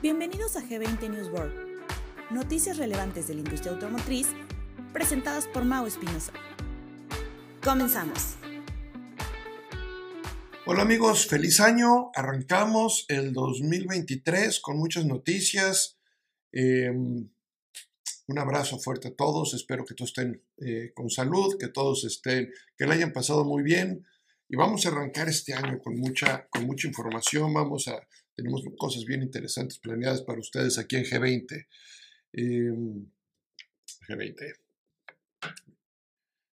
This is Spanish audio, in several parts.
Bienvenidos a G20 News World, noticias relevantes de la industria automotriz presentadas por Mau Espinosa. Comenzamos. Hola amigos, feliz año. Arrancamos el 2023 con muchas noticias. Eh, un abrazo fuerte a todos. Espero que todos estén eh, con salud, que todos estén, que le hayan pasado muy bien. Y vamos a arrancar este año con mucha, con mucha información. Vamos a tenemos cosas bien interesantes planeadas para ustedes aquí en G20. Em, G20.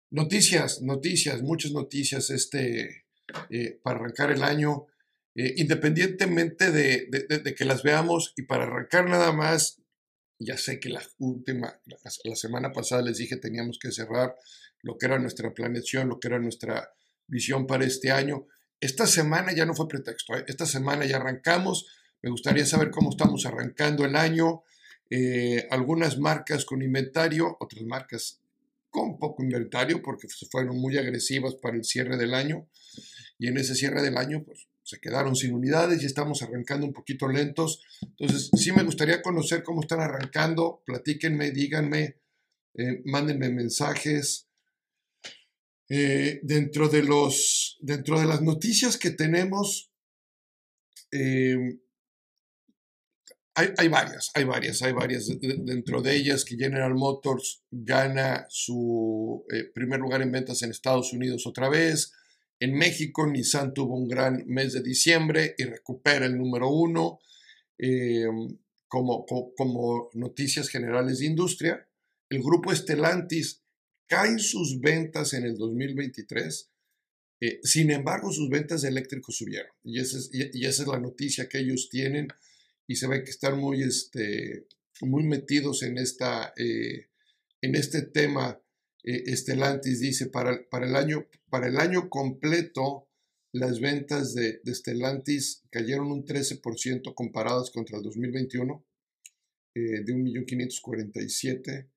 Noticias, noticias, muchas noticias este, eh, para arrancar el año. Eh, independientemente de, que las veamos y para arrancar nada más, ya sé que la última, la, semana pasada les dije teníamos que cerrar lo que era nuestra planeación, lo que era nuestra visión para este año. Esta semana ya no fue pretexto, ¿eh? esta semana ya arrancamos. Me gustaría saber cómo estamos arrancando el año. Eh, algunas marcas con inventario, otras marcas con poco inventario porque se fueron muy agresivas para el cierre del año. Y en ese cierre del año, pues se quedaron sin unidades y estamos arrancando un poquito lentos. Entonces, sí me gustaría conocer cómo están arrancando. Platíquenme, díganme, eh, mándenme mensajes. Eh, dentro, de los, dentro de las noticias que tenemos, eh, hay, varias, hay varias, hay varias. Dentro de ellas que General Motors gana su eh, primer lugar en ventas en Estados Unidos otra vez. En México, Nissan tuvo un gran mes de diciembre y recupera el número uno como, como noticias generales de industria. El grupo Estelantis caen sus ventas en el 2023. Eh, sin embargo, sus ventas de eléctricos subieron. Y esa, es, y, esa es la noticia que ellos tienen. Y se ve que están muy, este, muy metidos en, esta, eh, en este tema. Eh, Stellantis dice, para, para, el año, para el año completo, las ventas de, de Stellantis cayeron un 13% comparadas contra el 2021, de 1.547.000.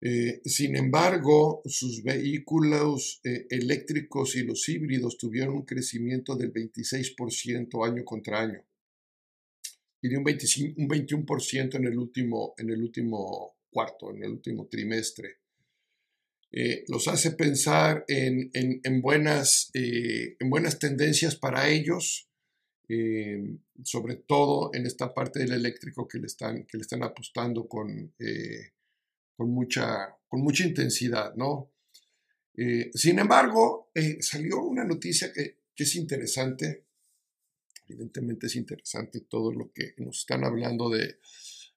Eh, sin embargo, sus vehículos eh, eléctricos y los híbridos tuvieron un crecimiento del 26% año contra año y de un, 25, un 21% en el, último, en el último cuarto, en el último trimestre. Eh, los hace pensar en, en, buenas, en buenas tendencias para ellos, sobre todo en esta parte del eléctrico que le están, que le están apostando con con mucha, con mucha intensidad, ¿no? Eh, sin embargo, eh, salió una noticia que, es interesante, evidentemente es interesante todo lo que nos están hablando de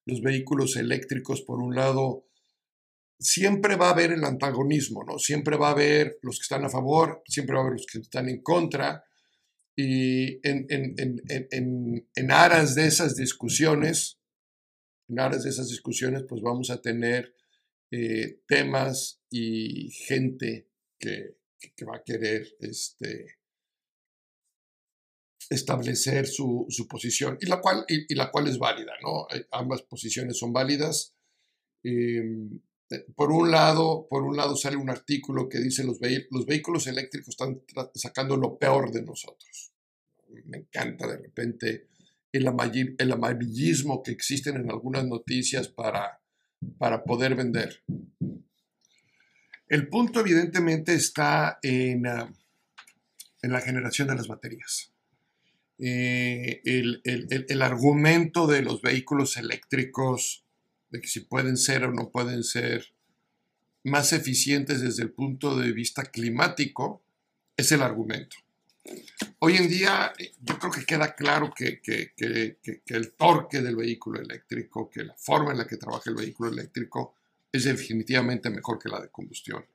los vehículos eléctricos, por un lado, siempre va a haber el antagonismo, ¿no? Siempre va a haber los que están a favor, siempre va a haber los que están en contra, y en, en aras de esas discusiones, en aras de esas discusiones, pues vamos a tener eh, temas y gente que, va a querer este, establecer su, posición y la, cual, y, la cual es válida, ¿no? Eh, ambas posiciones son válidas. Em, eh, por un lado, por un lado sale un artículo que dice los, los vehículos eléctricos están sacando lo peor de nosotros. Me encanta de repente el, amarillismo que existen en algunas noticias para para poder vender. El punto evidentemente está en, ah, en la generación de las baterías. Eh, el, argumento de los vehículos eléctricos, de que si pueden ser o no pueden ser más eficientes desde el punto de vista climático, es el argumento. Hoy en día eh, yo creo que queda claro que, el torque del vehículo eléctrico, que la forma en la que trabaja el vehículo eléctrico es definitivamente mejor que la de combustión.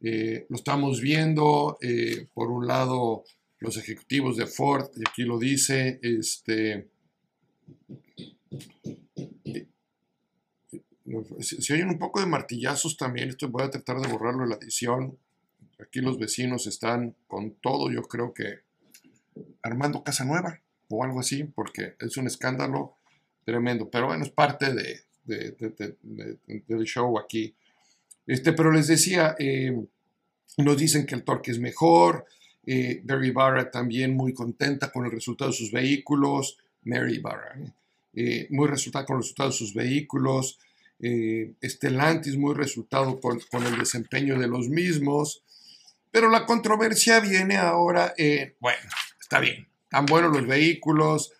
Eh, lo estamos viendo, eh, por un lado, los ejecutivos de Ford, y aquí lo dice, este, si, oyen un poco de martillazos también, esto voy a tratar de borrarlo en la edición, Aquí los vecinos están con todo, yo creo que armando casa nueva o algo así, porque es un escándalo tremendo. Pero bueno, es parte de, del show aquí. Este, pero les decía, eh, nos dicen que el torque es mejor. Eh, Barra también muy contenta con el resultado de sus vehículos. Mary Barra. eh, muy resultado con los resultados de sus vehículos, eh, Stellantis muy resultado con, el desempeño de los mismos, pero la controversia viene ahora, bueno, está bien, tan buenos los vehículos,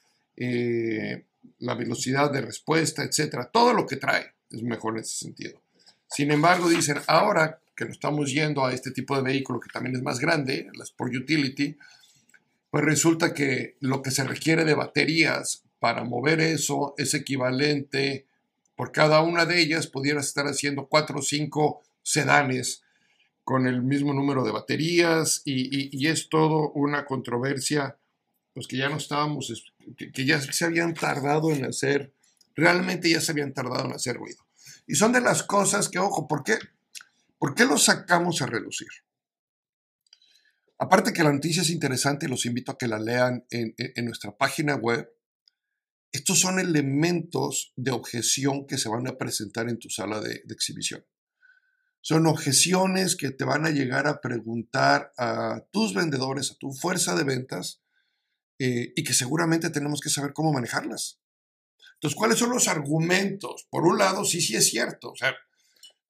la velocidad de respuesta, etcétera, todo lo que trae es mejor en ese sentido. Sin embargo, dicen, ahora que nos estamos yendo a este tipo de vehículo que también es más grande, las Sport Utility, pues resulta que lo que se requiere de baterías para mover eso es equivalente, por cada una de ellas pudieras estar haciendo cuatro o cinco sedanes con el mismo número de baterías y, es todo una controversia, pues que ya no estábamos, que ya se habían tardado en hacer, realmente ya se habían tardado en hacer ruido. Y son de las cosas que, ojo, ¿por qué? ¿Por qué lo sacamos a relucir? Aparte que la noticia es interesante, los invito a que la lean en, nuestra página web. Estos son elementos de objeción que se van a presentar en tu sala de, exhibición. Son objeciones que te van a llegar a preguntar a tus vendedores, a tu fuerza de ventas, eh, y que seguramente tenemos que saber cómo manejarlas. Entonces, ¿cuáles son los argumentos? Por un lado, sí, sí es cierto. O sea,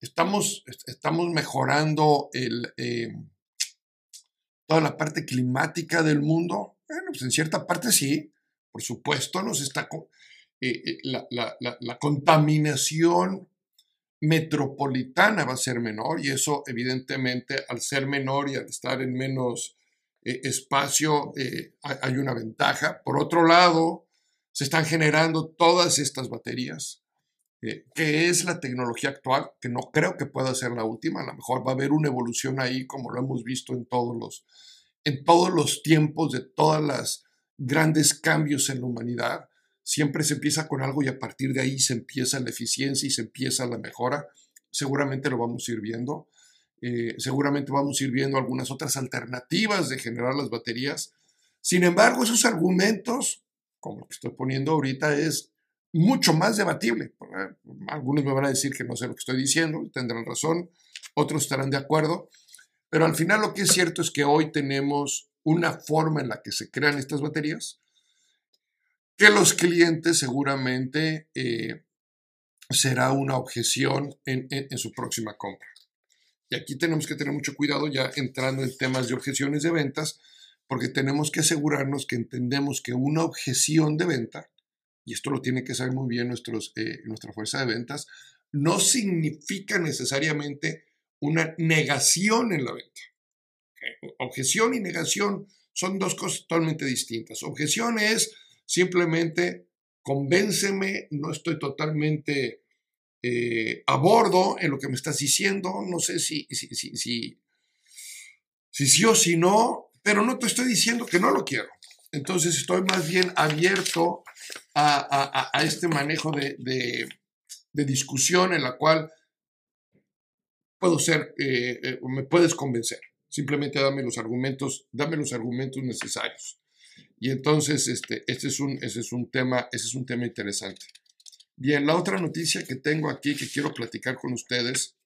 estamos, estamos mejorando el, eh, toda la parte climática del mundo. Bueno, pues en cierta parte sí. Por supuesto, nos está eh, eh, la, la, contaminación metropolitana va a ser menor y eso evidentemente al ser menor y al estar en menos espacio hay una ventaja. Por otro lado, se están generando todas estas baterías, eh, que es la tecnología actual, que no creo que pueda ser la última, a lo mejor va a haber una evolución ahí, como lo hemos visto en todos los, en todos los tiempos de todas las grandes cambios en la humanidad. Siempre se empieza con algo y a partir de ahí se empieza la eficiencia y se empieza la mejora. Seguramente lo vamos a ir viendo. Eh, seguramente vamos a ir viendo algunas otras alternativas de generar las baterías. Sin embargo, esos argumentos como lo que estoy poniendo ahorita, es mucho más debatible. Algunos me van a decir que no sé lo que estoy diciendo, tendrán razón, otros estarán de acuerdo, pero al final lo que es cierto es que hoy tenemos una forma en la que se crean estas baterías que los clientes seguramente eh, será una objeción en, en su próxima compra. Y aquí tenemos que tener mucho cuidado ya entrando en temas de objeciones de ventas, porque tenemos que asegurarnos que entendemos que una objeción de venta, y esto lo tiene que saber muy bien nuestros, eh, nuestra fuerza de ventas, no significa necesariamente una negación en la venta. Objeción y negación son dos cosas totalmente distintas. Objeción es simplemente convénceme, no estoy totalmente eh, a bordo en lo que me estás diciendo, no sé si, si, si, si, si sí o si no, pero no te estoy diciendo que no lo quiero. Entonces estoy más bien abierto a, este manejo de, discusión en la cual puedo ser, eh, eh, me puedes convencer. Simplemente dame los argumentos, dame los argumentos necesarios. Y entonces este, este, es un, es un tema, ese es un tema interesante. Bien, la otra noticia que tengo aquí que quiero platicar con ustedes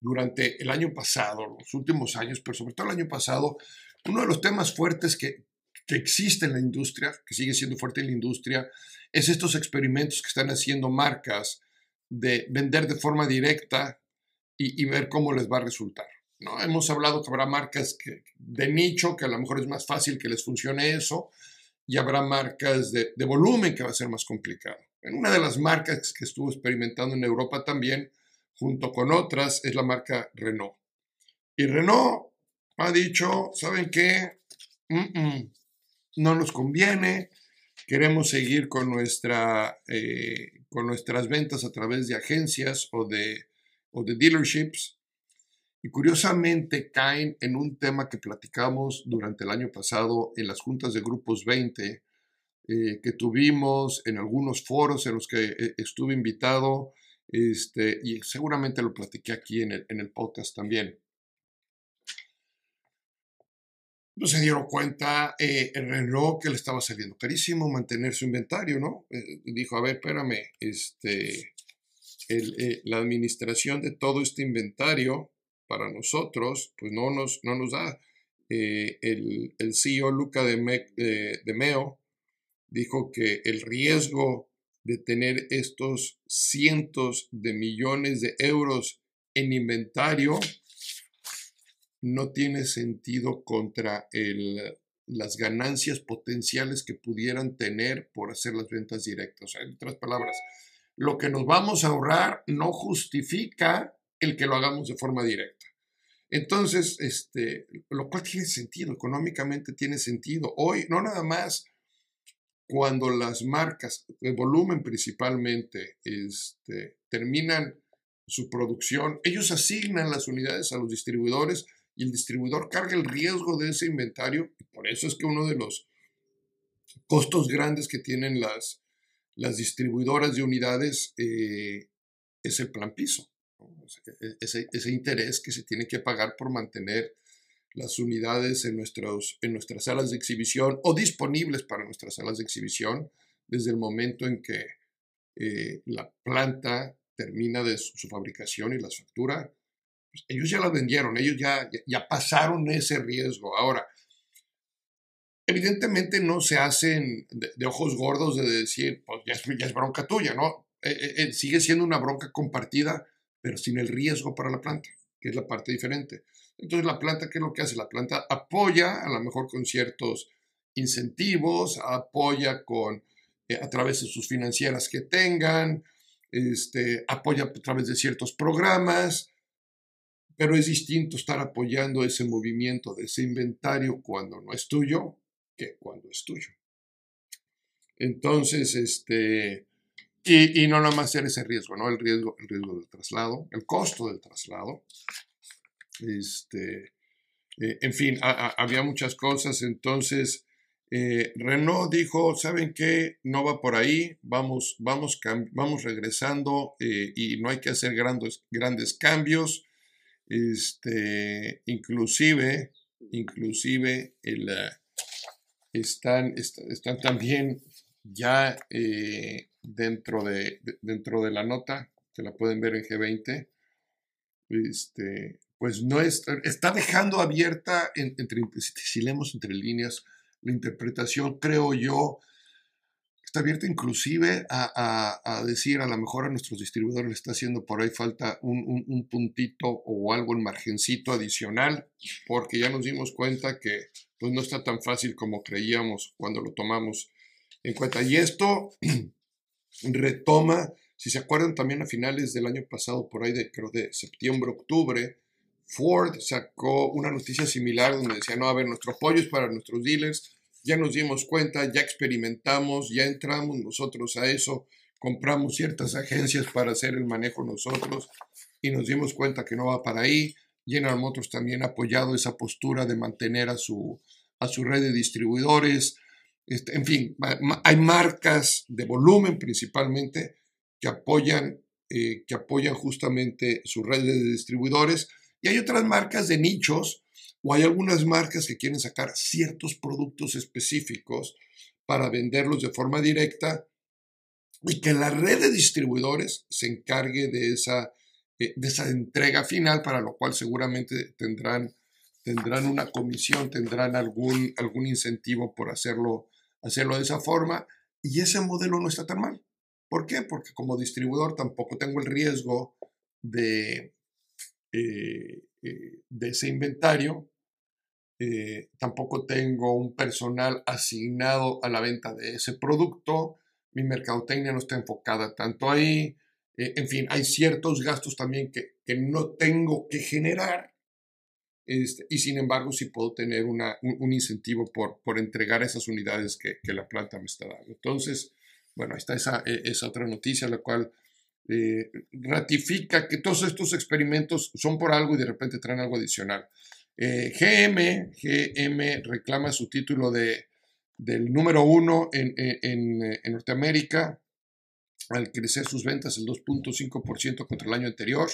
durante el año pasado, los últimos años, pero sobre todo el año pasado, uno de los temas fuertes que, que existe en la industria, que sigue siendo fuerte en la industria, es estos experimentos que están haciendo marcas de vender de forma directa y, ver cómo les va a resultar. ¿No? Hemos hablado que habrá marcas que, de nicho, que a lo mejor es más fácil que les funcione eso, y habrá marcas de, de volumen que va a ser más complicado. En una de las marcas que estuvo experimentando en Europa también, junto con otras, es la marca Renault. Y Renault ha dicho, ¿saben qué? no nos conviene, queremos seguir con, nuestra, eh, con nuestras ventas a través de agencias o de, o de dealerships. Y curiosamente caen en un tema que platicamos durante el año pasado en las juntas de grupos 20, eh, que tuvimos en algunos foros en los que eh, estuve invitado este, y seguramente lo platiqué aquí en el, en el podcast también. No se dieron cuenta eh, el reloj que le estaba saliendo carísimo mantener su inventario, ¿no? Eh, dijo, a ver, espérame, este, la administración de todo este inventario para nosotros, pues no nos, no nos da. el, el, CEO Luca de, Meo dijo que el riesgo de tener estos cientos de millones de euros en inventario no tiene sentido contra el, las ganancias potenciales que pudieran tener por hacer las ventas directas. En otras palabras, lo que nos vamos a ahorrar no justifica el que lo hagamos de forma directa. Entonces, este, lo cual tiene sentido, económicamente tiene sentido. Hoy, no nada más cuando las marcas de volumen principalmente este, terminan su producción, ellos asignan las unidades a los distribuidores y el distribuidor carga el riesgo de ese inventario. Por eso es que uno de los costos grandes que tienen las, las distribuidoras de unidades eh, es el plan piso. E, ese, ese, interés que se tiene que pagar por mantener las unidades en, nuestros, en nuestras salas de exhibición o disponibles para nuestras salas de exhibición desde el momento en que eh, la planta termina de su, su fabricación y las factura pues, ellos ya la vendieron, ellos ya, ya, pasaron ese riesgo. Ahora, evidentemente no se hacen de, ojos gordos de decir, pues ya es, bronca tuya, ¿no? Eh, eh, eh, sigue siendo una bronca compartida, pero sin el riesgo para la planta, que es la parte diferente. Entonces la planta, ¿qué es lo que hace? La planta apoya, a lo mejor con ciertos incentivos, apoya con, a través de sus financieras que tengan, este, apoya a través de ciertos programas, pero es distinto estar apoyando ese movimiento de ese inventario cuando no es tuyo que cuando es tuyo. Entonces, este, y, no nada más ser ese riesgo, ¿no? El riesgo, el riesgo del traslado, el costo del traslado. Este, eh, en fin, había muchas cosas. Entonces, eh, Renault dijo, ¿saben qué? No va por ahí, vamos, vamos, vamos regresando eh, y no hay que hacer grandes, grandes cambios este, inclusive, inclusive el, eh, están, están también ya dentro, de, dentro de la nota, que la pueden ver en G20, este, pues no está, está dejando abierta, entre, si leemos entre líneas, la interpretación, creo yo, está abierta inclusive a, decir a lo mejor a nuestros distribuidores le está haciendo por ahí falta un, puntito o algo en margencito adicional, porque ya nos dimos cuenta que pues no está tan fácil como creíamos cuando lo tomamos en cuenta. Y esto retoma, si se acuerdan también a finales del año pasado, por ahí de creo de septiembre, octubre, Ford sacó una noticia similar donde decía, no, a ver, nuestro apoyo es para nuestros dealers, ya nos dimos cuenta, ya experimentamos, ya entramos nosotros a eso, compramos ciertas agencias para hacer el manejo nosotros y nos dimos cuenta que no va para ahí. General Motors también ha apoyado esa postura de mantener a su, a su red de distribuidores. Este, en fin, hay marcas de volumen principalmente que apoyan, eh, que apoyan justamente su red de distribuidores y hay otras marcas de nichos o hay algunas marcas que quieren sacar ciertos productos específicos para venderlos de forma directa y que la red de distribuidores se encargue de esa, eh, de esa entrega final, para lo cual seguramente tendrán, tendrán una comisión, tendrán algún, algún incentivo por hacerlo, hacerlo de esa forma. Y ese modelo no está tan mal. ¿Por qué? Porque como distribuidor tampoco tengo el riesgo de, eh, eh, de ese inventario eh, tampoco tengo un personal asignado a la venta de ese producto, mi mercadotecnia no está enfocada tanto ahí, en fin, hay ciertos gastos también que, que no tengo que generar este, y sin embargo sí puedo tener una, un, incentivo por, por entregar esas unidades que, que, la planta me está dando. Entonces, bueno, ahí está esa, e, esa otra noticia, la cual eh, ratifica que todos estos experimentos son por algo y de repente traen algo adicional. GM, eh, GM reclama su título de, del número uno en, en, Norteamérica al crecer sus ventas el 2.5% contra el año anterior.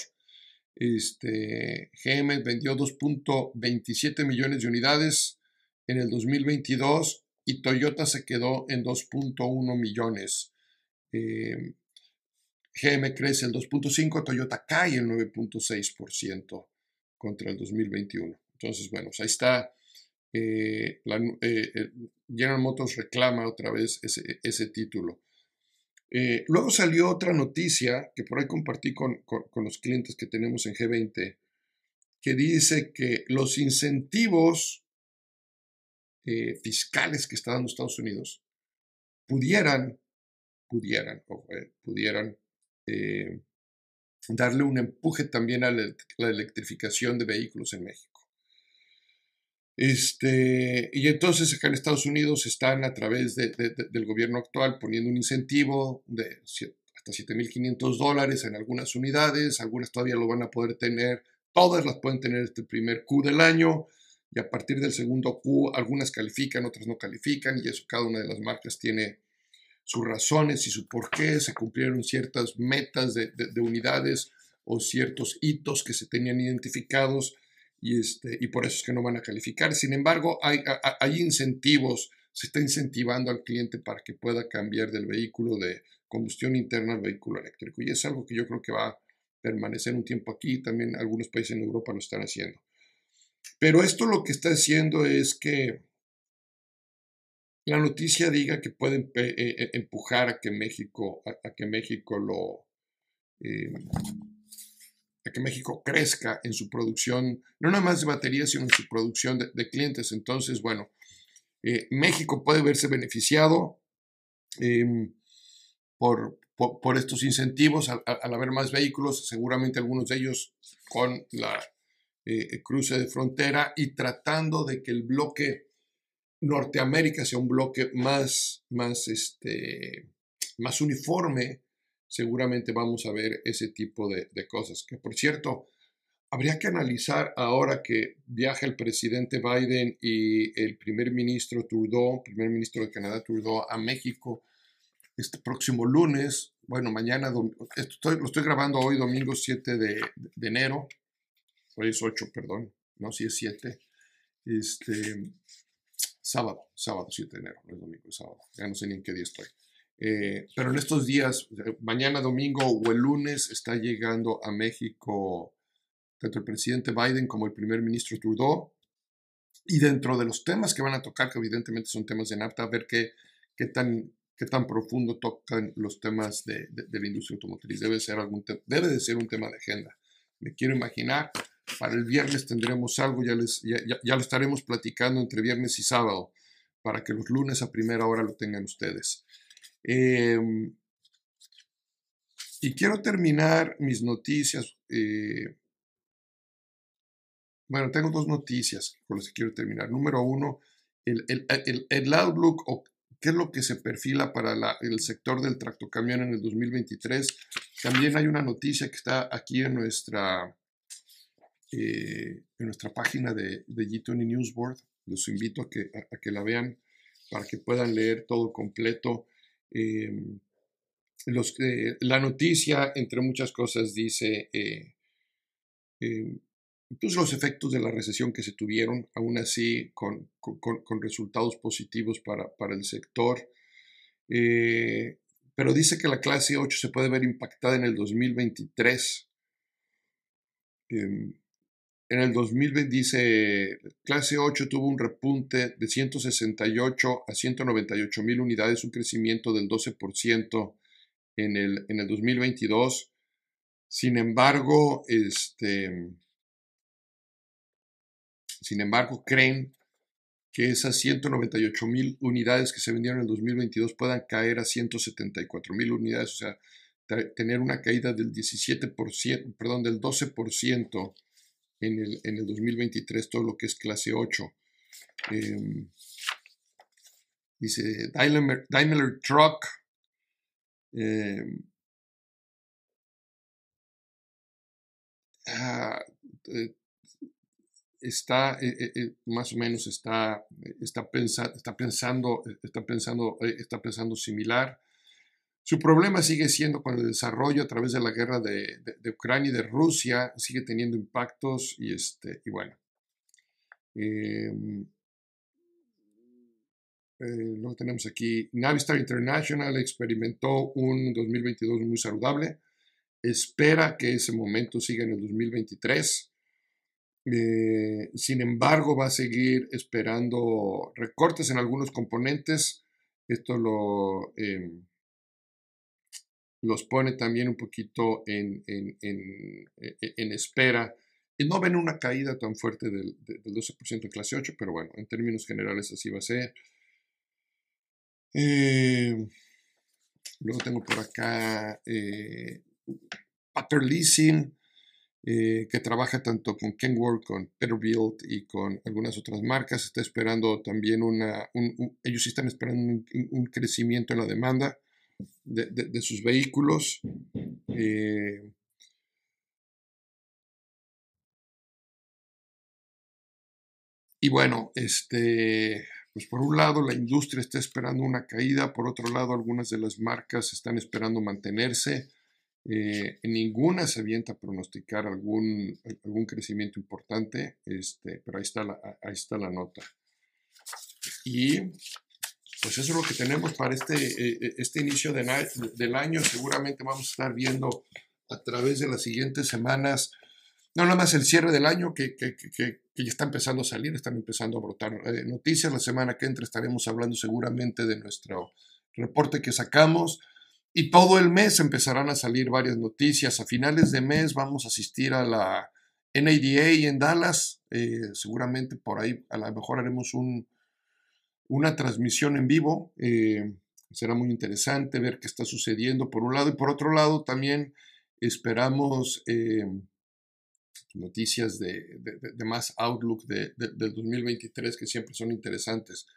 Este, GM vendió 2.27 millones de unidades en el 2022 y Toyota se quedó en 2.1 millones. Eh, GM crece el 2.5, Toyota cae el 9.6% contra el 2021. Entonces, bueno, pues ahí está General Motors reclama otra vez ese, título. Luego salió otra noticia que por ahí compartí con, los clientes que tenemos en G20, que dice que los incentivos fiscales que está dando Estados Unidos pudieran, pudieran, pudieran darle un empuje también a la, electrificación de vehículos en México. Este, y entonces acá en Estados Unidos están a través del gobierno actual poniendo un incentivo de hasta 7.500 dólares en algunas unidades, algunas todavía lo van a poder tener, todas las pueden tener este primer Q del año, y a partir del segundo Q algunas califican, otras no califican, y eso cada una de las marcas tiene sus razones y su por qué, se cumplieron ciertas metas de, unidades o ciertos hitos que se tenían identificados y, este, y por eso es que no van a calificar. Sin embargo, hay, hay incentivos, se está incentivando al cliente para que pueda cambiar del vehículo de combustión interna al vehículo eléctrico. Y es algo que yo creo que va a permanecer un tiempo aquí, también algunos países en Europa lo están haciendo. Pero esto lo que está haciendo es que la noticia diga que pueden eh, eh, empujar a que México, a, que México lo, eh, a que México crezca en su producción, no nada más de baterías, sino en su producción de, clientes. Entonces, bueno, México puede verse beneficiado em, por, por, estos incentivos al, haber más vehículos, seguramente algunos de ellos con la cruce de frontera y tratando de que el bloque Norteamérica sea un bloque más, más, este, más uniforme, seguramente vamos a ver ese tipo de, cosas. Que por cierto, habría que analizar ahora que viaja el presidente Biden y el primer ministro Trudeau, primer ministro de Canadá Trudeau, a México este próximo lunes. Bueno, mañana, estoy, lo estoy grabando hoy, domingo 7 de, enero. Hoy es 8, perdón. No, si es 7. Este, sábado, sábado 7 de enero, no es domingo, es sábado, ya no sé ni en qué día estoy. Eh, pero en estos días, mañana domingo o el lunes, está llegando a México tanto el presidente Biden como el primer ministro Trudeau. Y dentro de los temas que van a tocar, que evidentemente son temas de NAFTA, a ver qué, qué, tan, qué tan profundo tocan los temas de, de, la industria automotriz. Debe, ser algún debe de ser un tema de agenda. Me quiero imaginar para el viernes tendremos algo, ya, les, ya, lo estaremos platicando entre viernes y sábado, para que los lunes a primera hora lo tengan ustedes. Em, y quiero terminar mis noticias. Eh, bueno, tengo dos noticias con las que quiero terminar. Número uno, el, el, outlook o qué es lo que se perfila para el sector del tractocamión en el 2023. También hay una noticia que está aquí en nuestra, eh, en nuestra página de, de G20 Newsboard. Los invito a que, a, que, la vean para que puedan leer todo completo. Em, los, la noticia, entre muchas cosas, dice eh, em, pues los efectos de la recesión que se tuvieron, aún así con, con, resultados positivos para, para el sector. Eh, pero dice que la clase 8 se puede ver impactada en el 2023. En el 2020 dice, clase 8 tuvo un repunte de 168 a 198 mil unidades, un crecimiento del 12% en el, en el 2022. Sin embargo, este, sin embargo, creen que esas 198 mil unidades que se vendieron en el 2022 puedan caer a 174 mil unidades, o sea, tener una caída del 17%, perdón, del 12% en el, en el 2023 todo lo que es clase 8. Em, dice Daimler, Daimler Truck. Em, ah, eh, está eh, eh, más o menos está, está, está pensando está pensando está pensando similar su problema sigue siendo con el desarrollo a través de la guerra de, Ucrania y de Rusia, sigue teniendo impactos y, este, y bueno. Em, eh, luego tenemos aquí, Navistar International experimentó un 2022 muy saludable, espera que ese momento siga en el 2023. Eh, sin embargo, va a seguir esperando recortes en algunos componentes. Esto lo, em, los pone también un poquito en, en, en, e, e, espera. Y no ven una caída tan fuerte del, del 12% en clase 8, pero bueno, en términos generales así va a ser. Eh, luego tengo por acá eh, Leasing eh, que trabaja tanto con Kenworth, con Peterbilt y con algunas otras marcas. Está esperando también una, ellos están esperando un, crecimiento en la demanda de, sus vehículos. Eh, y bueno, este, pues por un lado la industria está esperando una caída, por otro lado algunas de las marcas están esperando mantenerse. Eh, ninguna se avienta a pronosticar algún, algún crecimiento importante, este, pero ahí está, la, ahí está la nota. Y pues eso es lo que tenemos para este, eh, eh, este inicio de, del año. Seguramente vamos a estar viendo a través de las siguientes semanas, no nada más el cierre del año que, que, que, ya está empezando a salir, están empezando a brotar noticias. La semana que entra estaremos hablando seguramente de nuestro reporte que sacamos y todo el mes empezarán a salir varias noticias. A finales de mes vamos a asistir a la NADA en Dallas. Eh, seguramente por ahí a lo mejor haremos un, una transmisión en vivo. Eh, será muy interesante ver qué está sucediendo por un lado. Y por otro lado también esperamos eh, noticias de, de, más outlook de, del 2023 que siempre son interesantes.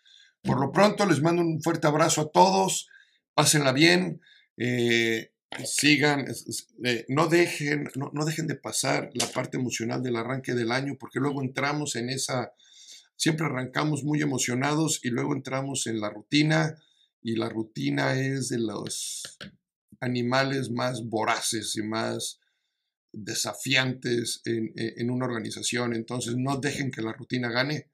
Por lo pronto les mando un fuerte abrazo a todos. Pásenla bien. Eh, sigan, no, dejen, no, dejen de pasar la parte emocional del arranque del año, porque luego entramos en esa, siempre arrancamos muy emocionados y luego entramos en la rutina, y la rutina es de los animales más voraces y más desafiantes en, una organización. Entonces no dejen que la rutina gane,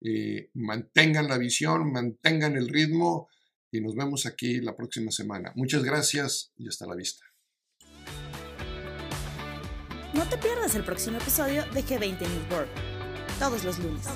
eh, mantengan la visión, mantengan el ritmo y nos vemos aquí la próxima semana. Muchas gracias y hasta la vista. No te pierdas el próximo episodio de G20 News World, todos los lunes.